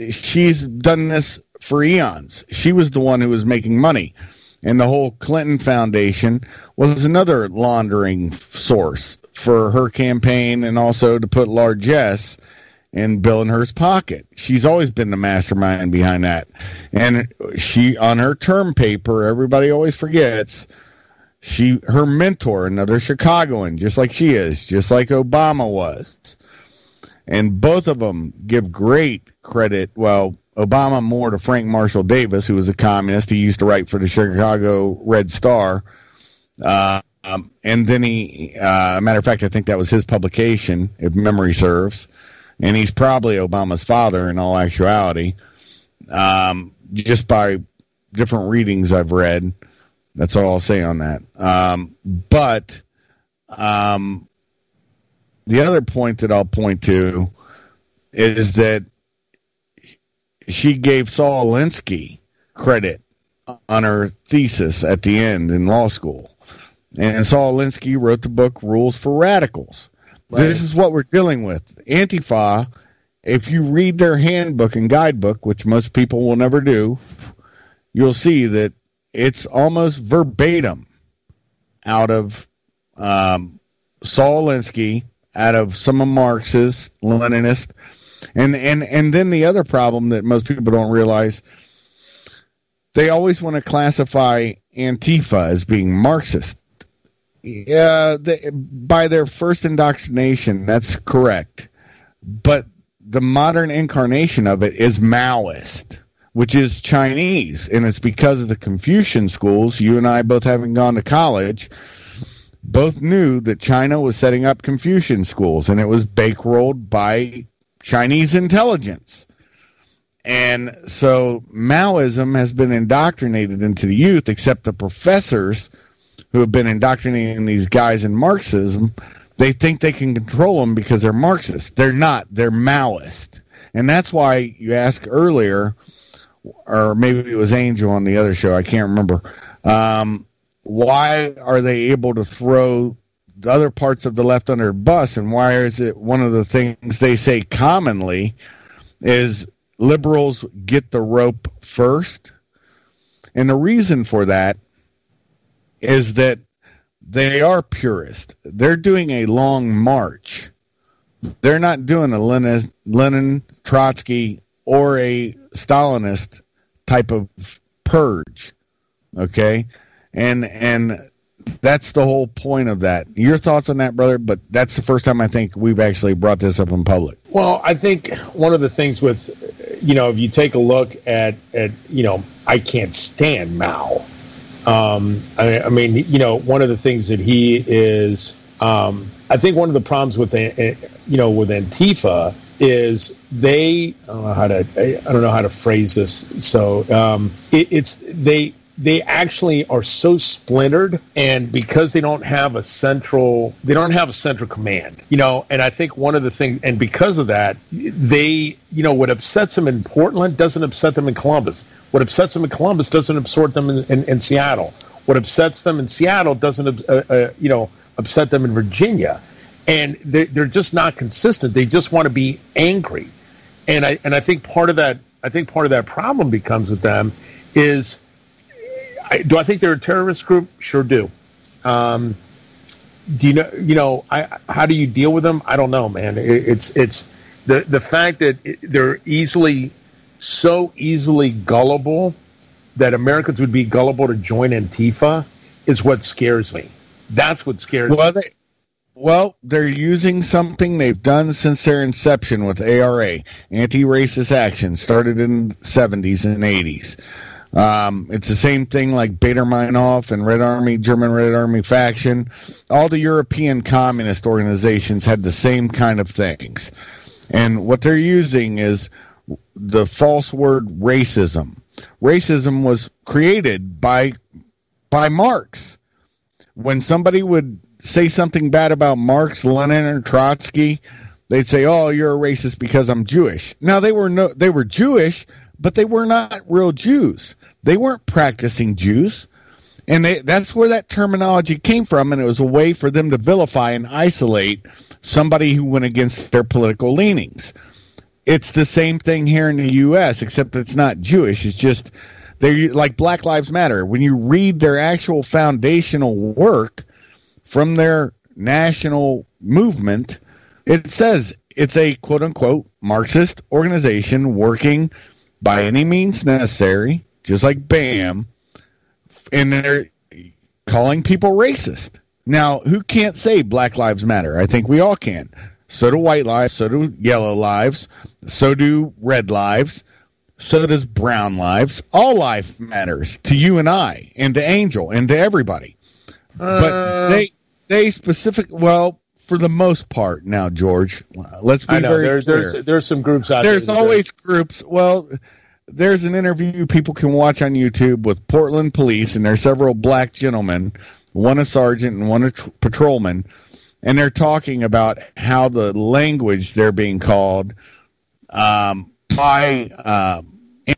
she's done this for eons she was the one who was making money and the whole clinton foundation was another laundering source for her campaign and also to put largesse in bill and her's pocket she's always been the mastermind behind that and she on her term paper everybody always forgets she her mentor another chicagoan just like she is just like obama was and both of them give great credit. Well, Obama more to Frank Marshall Davis, who was a communist. He used to write for the Chicago Red Star. Uh, um, and then he, uh, matter of fact, I think that was his publication, if memory serves. And he's probably Obama's father in all actuality, um, just by different readings I've read. That's all I'll say on that. Um, but um, the other point that I'll point to is that she gave Saul Alinsky credit on her thesis at the end in law school. And Saul Alinsky wrote the book Rules for Radicals. This is what we're dealing with. Antifa, if you read their handbook and guidebook, which most people will never do, you'll see that it's almost verbatim out of um, Saul Alinsky, out of some of Marx's, Leninist, and and and then the other problem that most people don't realize, they always want to classify Antifa as being Marxist. Yeah, they, by their first indoctrination, that's correct, but the modern incarnation of it is Maoist, which is Chinese, and it's because of the Confucian schools. You and I both having gone to college both knew that China was setting up Confucian schools, and it was bankrolled by Chinese intelligence. And so Maoism has been indoctrinated into the youth, except the professors who have been indoctrinating these guys in Marxism, they think they can control them because they're Marxist. They're not, they're Maoist. And that's why you asked earlier, or maybe it was Angel on the other show, I can't remember. Um, why are they able to throw the other parts of the left under the bus and why is it one of the things they say commonly is liberals get the rope first and the reason for that is that they are purist they're doing a long march they're not doing a lenin, lenin trotsky or a stalinist type of purge okay and and that's the whole point of that. Your thoughts on that, brother? But that's the first time I think we've actually brought this up in public. Well, I think one of the things with, you know, if you take a look at, at you know, I can't stand Mao. Um, I, I mean, you know, one of the things that he is, um, I think one of the problems with, you know, with Antifa is they, I don't know how to, I don't know how to phrase this. So um, it, it's they they actually are so splintered and because they don't have a central they don't have a central command you know and i think one of the things and because of that they you know what upsets them in portland doesn't upset them in columbus what upsets them in columbus doesn't upset them in, in, in seattle what upsets them in seattle doesn't uh, uh, you know upset them in virginia and they're, they're just not consistent they just want to be angry and i and i think part of that i think part of that problem becomes with them is I, do I think they're a terrorist group? Sure do. Um, do you know? You know, I, how do you deal with them? I don't know, man. It, it's it's the the fact that they're easily so easily gullible that Americans would be gullible to join Antifa is what scares me. That's what scares well, me. They, well, they're using something they've done since their inception with ARA, anti-racist action, started in the 70s and 80s. Um, it's the same thing like Baader-Meinhof and Red Army, German Red Army faction. All the European communist organizations had the same kind of things. And what they're using is the false word racism. Racism was created by by Marx. When somebody would say something bad about Marx, Lenin, or Trotsky, they'd say, "Oh, you're a racist because I'm Jewish." Now they were no, they were Jewish, but they were not real Jews. They weren't practicing Jews, and they, that's where that terminology came from. And it was a way for them to vilify and isolate somebody who went against their political leanings. It's the same thing here in the U.S., except it's not Jewish. It's just they're like Black Lives Matter. When you read their actual foundational work from their national movement, it says it's a quote unquote Marxist organization working by any means necessary, just like BAM, and they're calling people racist. Now, who can't say Black Lives Matter? I think we all can. So do white lives, so do yellow lives, so do red lives, so does brown lives. All life matters to you and I, and to Angel, and to everybody. Uh, but they they specific well for the most part now, George. Let's be I know, very there's, clear. There's there's some groups out there's there. There's always groups. Well, there's an interview people can watch on YouTube with Portland police, and there's several black gentlemen, one a sergeant and one a tr- patrolman, and they're talking about how the language they're being called um, by uh,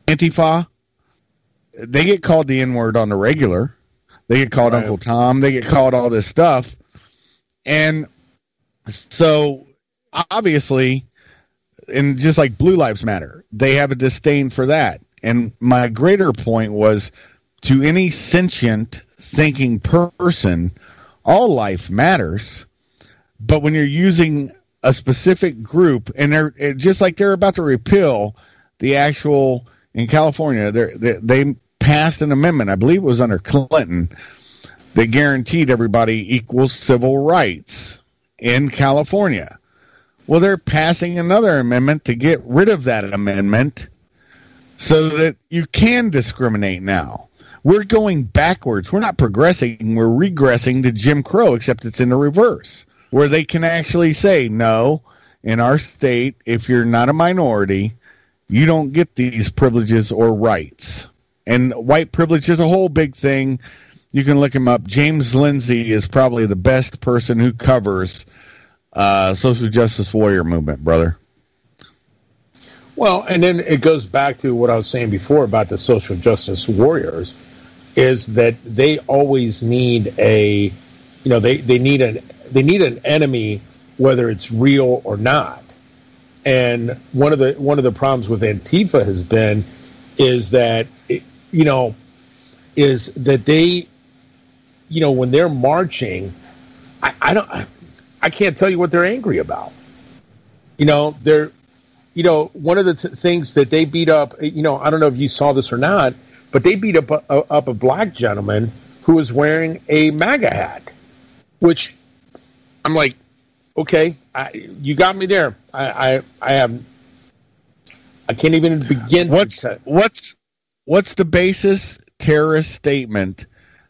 Antifa. They get called the N word on the regular. They get called right. Uncle Tom. They get called all this stuff. And so obviously, and just like Blue Lives Matter, they have a disdain for that. And my greater point was to any sentient thinking person, all life matters. But when you're using a specific group, and they're just like they're about to repeal the actual in California, they they passed an amendment, I believe it was under Clinton, that guaranteed everybody equal civil rights in California. Well, they're passing another amendment to get rid of that amendment so that you can discriminate now. We're going backwards. We're not progressing. We're regressing to Jim Crow, except it's in the reverse, where they can actually say, no, in our state, if you're not a minority, you don't get these privileges or rights. And white privilege is a whole big thing. You can look him up. James Lindsay is probably the best person who covers uh, social justice warrior movement, brother. Well, and then it goes back to what I was saying before about the social justice warriors, is that they always need a, you know, they, they need an they need an enemy, whether it's real or not. And one of the one of the problems with Antifa has been, is that it, you know, is that they, you know, when they're marching, I, I don't, I can't tell you what they're angry about. You know, they're, you know, one of the t- things that they beat up, you know, I don't know if you saw this or not, but they beat up a, up a black gentleman who was wearing a MAGA hat, which I'm like, okay, I, you got me there. I, I, I have, I can't even begin. What's to, what's what's the basis terrorist statement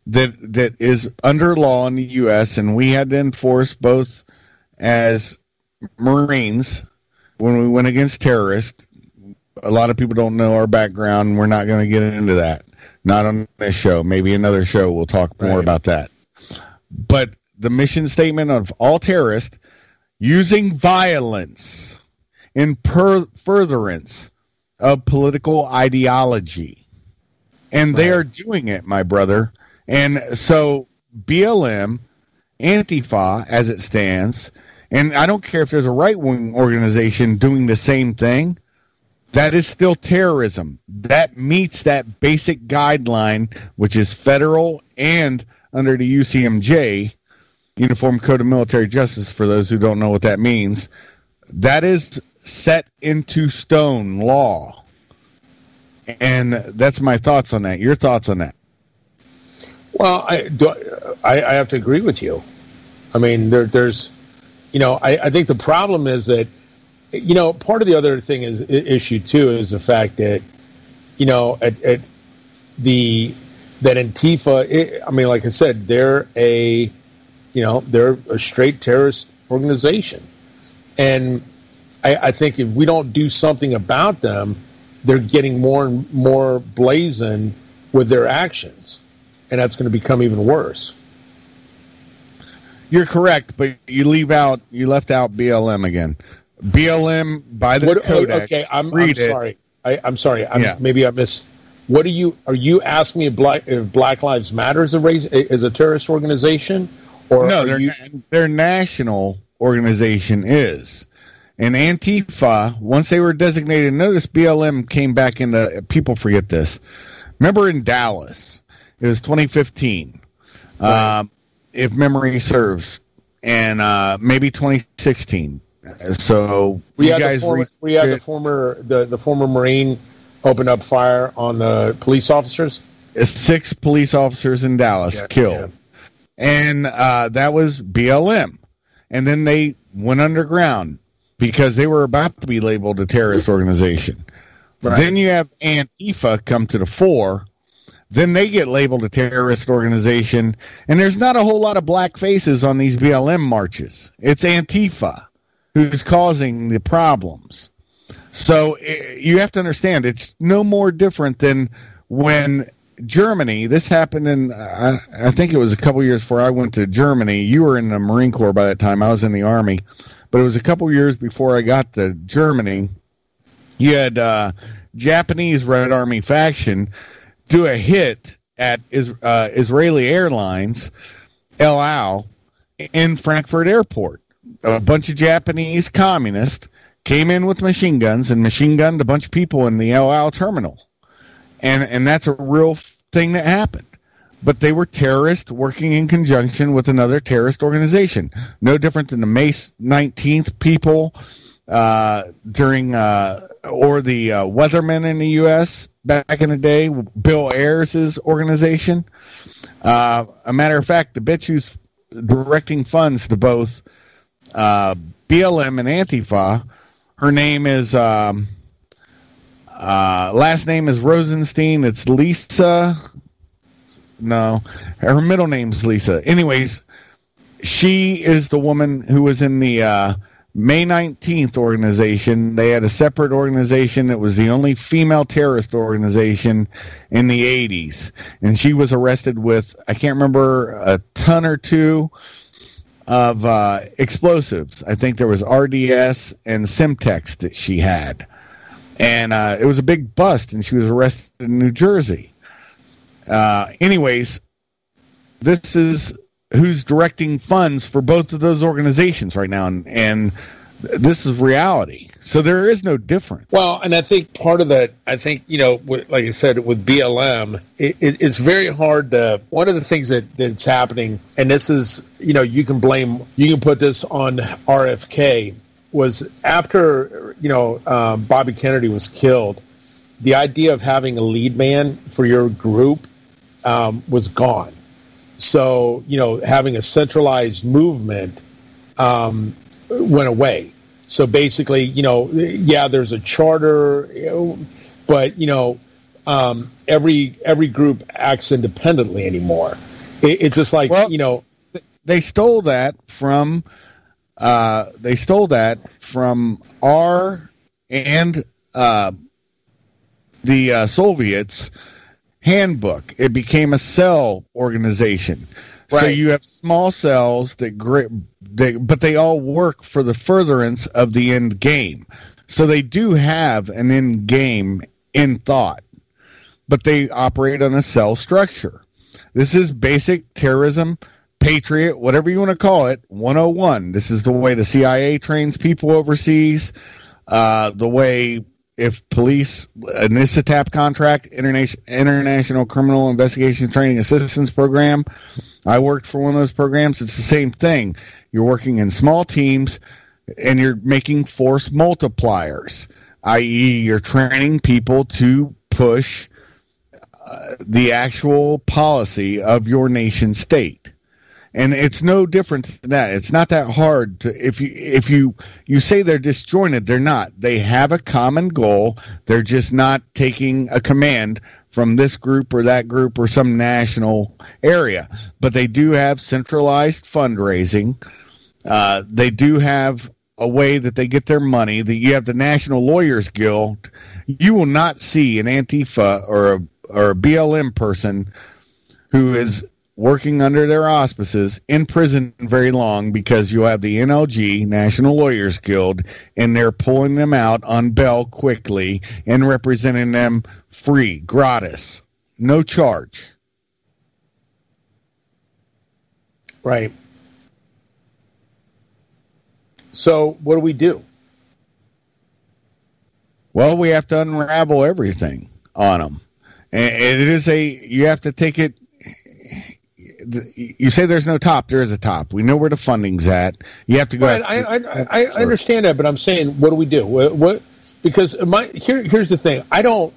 that that is under law in the U.S. and we had to enforce both as Marines when we went against terrorists. A lot of people don't know our background. We're not going to get into that. Not on this show. Maybe another show we'll talk more right. about that. But the mission statement of all terrorists using violence in per- furtherance of political ideology. And right. they are doing it, my brother. And so BLM, Antifa, as it stands, and I don't care if there's a right wing organization doing the same thing, that is still terrorism. That meets that basic guideline, which is federal and under the UCMJ, Uniform Code of Military Justice, for those who don't know what that means. That is set into stone law. And that's my thoughts on that. Your thoughts on that? Well, I, do, I, I have to agree with you. I mean, there, there's, you know, I, I think the problem is that, you know, part of the other thing is issue too is the fact that, you know, at, at the that Antifa. It, I mean, like I said, they're a, you know, they're a straight terrorist organization, and I, I think if we don't do something about them, they're getting more and more blazing with their actions, and that's going to become even worse. You're correct, but you leave out you left out BLM again. BLM by the what, oh, codex. Okay, I'm, I'm sorry. I, am sorry. I'm, yeah. Maybe I missed. What are you? Are you asking me if Black, if Black Lives Matter is a race is a terrorist organization, or no? Their you... their national organization is. And Antifa, once they were designated, notice BLM came back into. People forget this. Remember in Dallas, it was 2015. Right. Um, if memory serves, and uh, maybe 2016. So we had guys the former, we had the former the, the former Marine opened up fire on the police officers. Six police officers in Dallas yeah, killed, yeah. And uh, that was BLM. And then they went underground because they were about to be labeled a terrorist organization. Right. Then you have Antifa come to the fore then they get labeled a terrorist organization. And there's not a whole lot of black faces on these BLM marches. It's Antifa who's causing the problems. So eh, you have to understand it's no more different than when Germany, this happened in, I, I think it was a couple years before I went to Germany. You were in the Marine Corps by that time. I was in the Army. But it was a couple years before I got to Germany. You had uh, Japanese Red Army faction do a hit at is, uh, Israeli Airlines, El Al, in Frankfurt Airport. A bunch of Japanese communists came in with machine guns and machine gunned a bunch of people in the El Al terminal, and and that's a real thing that happened. But they were terrorists working in conjunction with another terrorist organization. No different than the May 19th people uh, during uh, or the uh, weathermen in the U.S. back in the day, Bill Ayers' organization. Uh, a matter of fact, the bitch who's directing funds to both uh, BLM and Antifa, her name is um, uh, last name is Rosenstein. It's Lisa. No, her middle name's Lisa. Anyways, she is the woman who was in the uh, May 19th organization. They had a separate organization that was the only female terrorist organization in the 80s. And she was arrested with, I can't remember, a ton or two of uh, explosives. I think there was RDX and Semtex that she had. And uh, it was a big bust, and she was arrested in New Jersey. Uh, anyways, this is who's directing funds for both of those organizations right now, and, and this is reality. So there is no difference. Well, and I think part of that, I think you know, like I said, with BLM, it, it, it's very hard to. One of the things that that's happening, and this is, you know, you can blame, you can put this on RFK. Was after you know um, Bobby Kennedy was killed, the idea of having a lead man for your group um, was gone so, you know, having a centralized movement um, went away. So basically, you know, yeah, there's a charter, but you know, um, every every group acts independently anymore. It, it's just like well, you know, they stole that from uh, they stole that from our and uh, the uh, Soviets handbook. It became a cell organization. Right. So you have small cells that, they, but they all work for the furtherance of the end game. So they do have an end game in thought, but they operate on a cell structure. This is basic terrorism, patriot, whatever you want to call it, 101. This is the way the CIA trains people overseas, uh, the way if police an ICITAP contract, international international criminal investigation training assistance program. I worked for one of those programs. It's the same thing. You're working in small teams and you're making force multipliers, i.e., you're training people to push uh, the actual policy of your nation state and it's no different than that. It's not that hard to if you if you you say they're disjointed, they're not. They have a common goal. They're just not taking a command from this group or that group or some national area. But they do have centralized fundraising. Uh, they do have a way that they get their money. That you have the National Lawyers Guild. You will not see an Antifa or a or a BLM person who is working under their auspices in prison very long because you have the NLG, National Lawyers Guild, and they're pulling them out on bail quickly and representing them free, gratis, no charge. Right. So, what do we do? Well, we have to unravel everything on them. And it is a, you have to take it you say there's no top. There is a top. We know where the funding's at. You have to go. Right, I, I, I, I, understand that, but I'm saying, what do we do? What, what because my here here's the thing. I don't.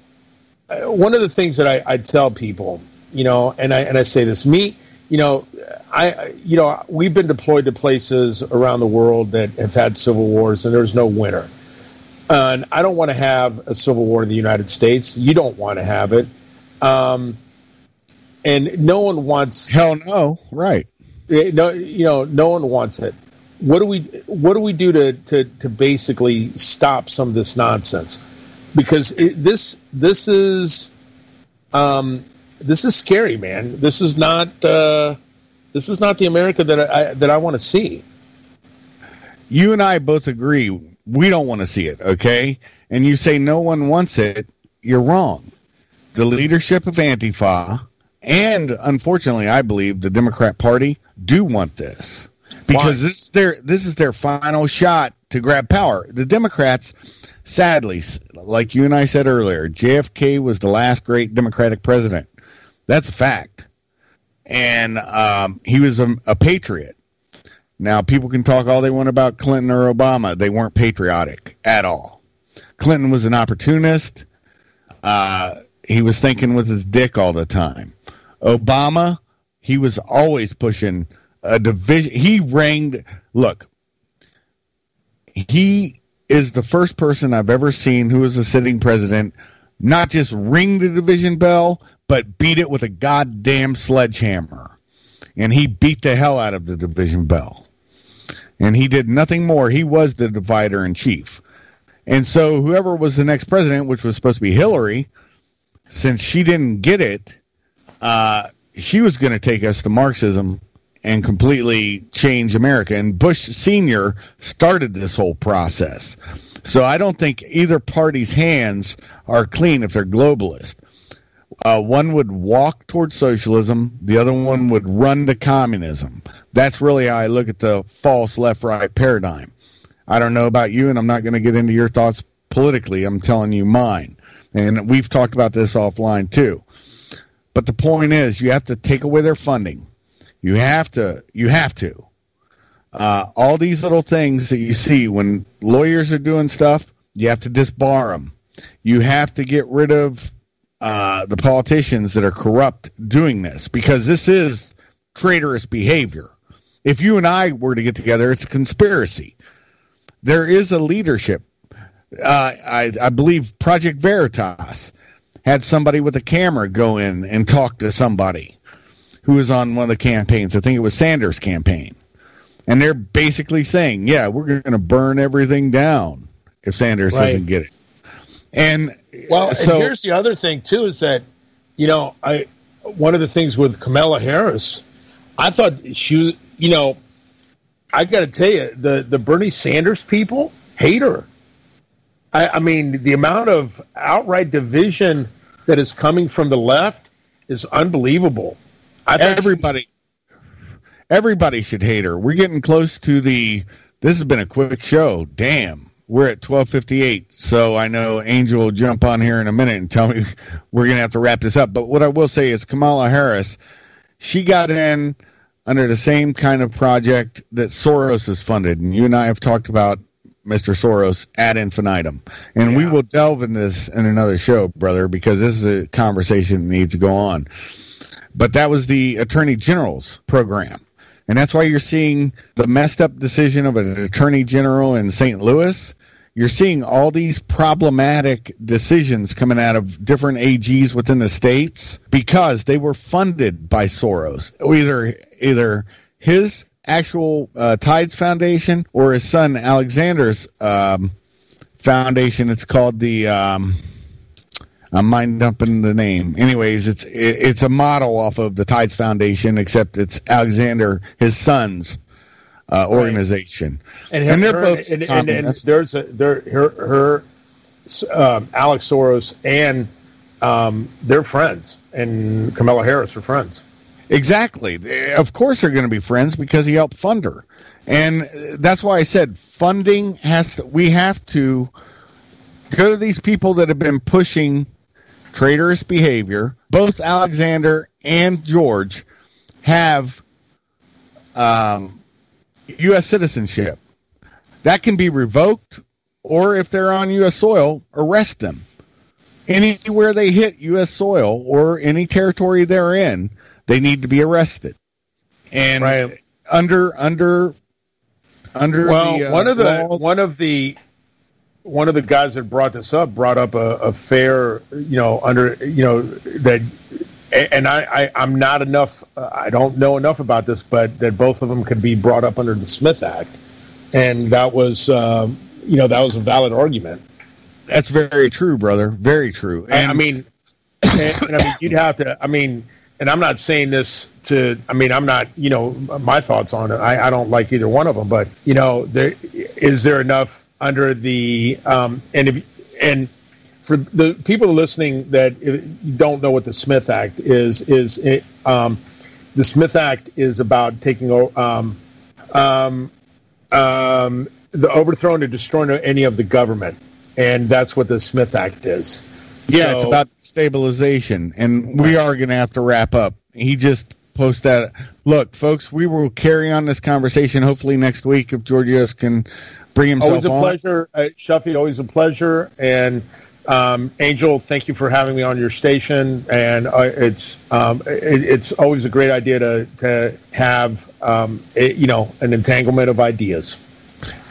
Uh, one of the things that I, I tell people, you know, and I and I say this, me, you know, I you know we've been deployed to places around the world that have had civil wars, and there's no winner. And I don't want to have a civil war in the United States. You don't want to have it. Um, and no one wants. Hell no, right? No, you know, no one wants it. What do we What do we do to to to basically stop some of this nonsense? Because it, this this is um, this is scary, man. This is not uh, this is not the America that I that I want to see. You and I both agree we don't want to see it. Okay, and you say no one wants it. You're wrong. The leadership of Antifa and unfortunately, I believe the Democrat Party do want this because Why? this is their this is their final shot to grab power. The Democrats, sadly, like you and I said earlier, JFK was the last great Democratic president. That's a fact, and um, he was a, a patriot. Now, people can talk all they want about Clinton or Obama. They weren't patriotic at all. Clinton was an opportunist. Uh, he was thinking with his dick all the time. Obama, he was always pushing a division. He rang. Look, he is the first person I've ever seen who is a sitting president not just ring the division bell, but beat it with a goddamn sledgehammer. And he beat the hell out of the division bell. And he did nothing more. He was the divider in chief. And so whoever was the next president, which was supposed to be Hillary, since she didn't get it, uh, she was going to take us to Marxism and completely change America. And Bush Sr. started this whole process. So I don't think either party's hands are clean if they're globalist. Uh, one would walk towards socialism, the other one would run to communism. That's really how I look at the false left right paradigm. I don't know about you, and I'm not going to get into your thoughts politically. I'm telling you mine. And we've talked about this offline too. But the point is, you have to take away their funding. You have to. You have to. Uh, all these little things that you see when lawyers are doing stuff, you have to disbar them. You have to get rid of uh, the politicians that are corrupt doing this because this is traitorous behavior. If you and I were to get together, it's a conspiracy. There is a leadership. Uh, I, I believe Project Veritas had somebody with a camera go in and talk to somebody who was on one of the campaigns. I think it was Sanders' campaign. And they're basically saying, yeah, we're going to burn everything down if Sanders right. doesn't get it. And well, so and here's the other thing too is that you know I one of the things with Kamala Harris, I thought she you know I got to tell you the the Bernie Sanders people hate her. I, I mean, the amount of outright division that is coming from the left is unbelievable. I everybody, everybody should hate her. We're getting close to the. This has been a quick show. Damn, we're at twelve fifty eight. So I know Angel will jump on here in a minute and tell me <laughs> we're gonna have to wrap this up. But what I will say is Kamala Harris, she got in under the same kind of project that Soros has funded, and you and I have talked about Mr. Soros ad infinitum. And we will delve into this in another show, brother, because this is a conversation that needs to go on. But that was the Attorney General's program. And that's why you're seeing the messed up decision of an Attorney General in St. Louis. You're seeing all these problematic decisions coming out of different AGs within the states because they were funded by Soros. Either either his actual uh, Tides Foundation or his son Alexander's um, foundation. It's called the um, I'm mind dumping the name. Anyways, it's it, it's a model off of the Tides Foundation, except it's Alexander, his son's uh, organization. and, And they're her- both and, and, and there's a there her her um, Alex Soros and um, they're friends, and Kamala Harris are friends. Exactly. Of course, they're going to be friends because he helped fund her, and that's why I said funding has. To, we have to go to these people that have been pushing traitorous behavior. Both Alexander and George have um, U.S. citizenship. That can be revoked, or if they're on U.S. soil, arrest them. Anywhere they hit U.S. soil or any territory they're in, they need to be arrested. And Right. under under under Well, the, uh, one of the laws- one of the one of the guys that brought this up brought up a, a fair, you know, under you know that, and I, I I'm not enough. Uh, I don't know enough about this, but that both of them could be brought up under the Smith Act, and that was, um, you know, that was a valid argument. that's very true, brother. Very true. I, I mean, <coughs> and, and I mean, you'd have to. I mean, and I'm not saying this to. I mean, I'm not. You know, my thoughts on it. I, I don't like either one of them, but you know, there is there enough under the um, and if and for the people listening that don't know what the Smith Act is, is it, um, the Smith Act is about taking um, um, um, the overthrowing or destroying any of the government, and that's what the Smith Act is. Yeah, it's about stabilization, and we are going to have to wrap up. He just posted that. Look, folks, we will carry on this conversation hopefully next week if Georgios can bring himself always a on. pleasure, uh, Shuffy. Always a pleasure. And um, Angel, thank you for having me on your station. And uh, it's um, it, it's always a great idea to to have um, a, you know an entanglement of ideas.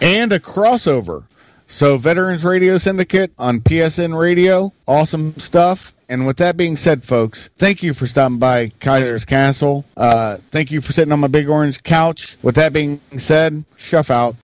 and a crossover. So, Veterans Radio Syndicate on PSN Radio, awesome stuff. And with that being said, folks, thank you for stopping by Kaiser's Kastle. Uh, thank you for sitting on my big orange couch. With that being said, shuff out.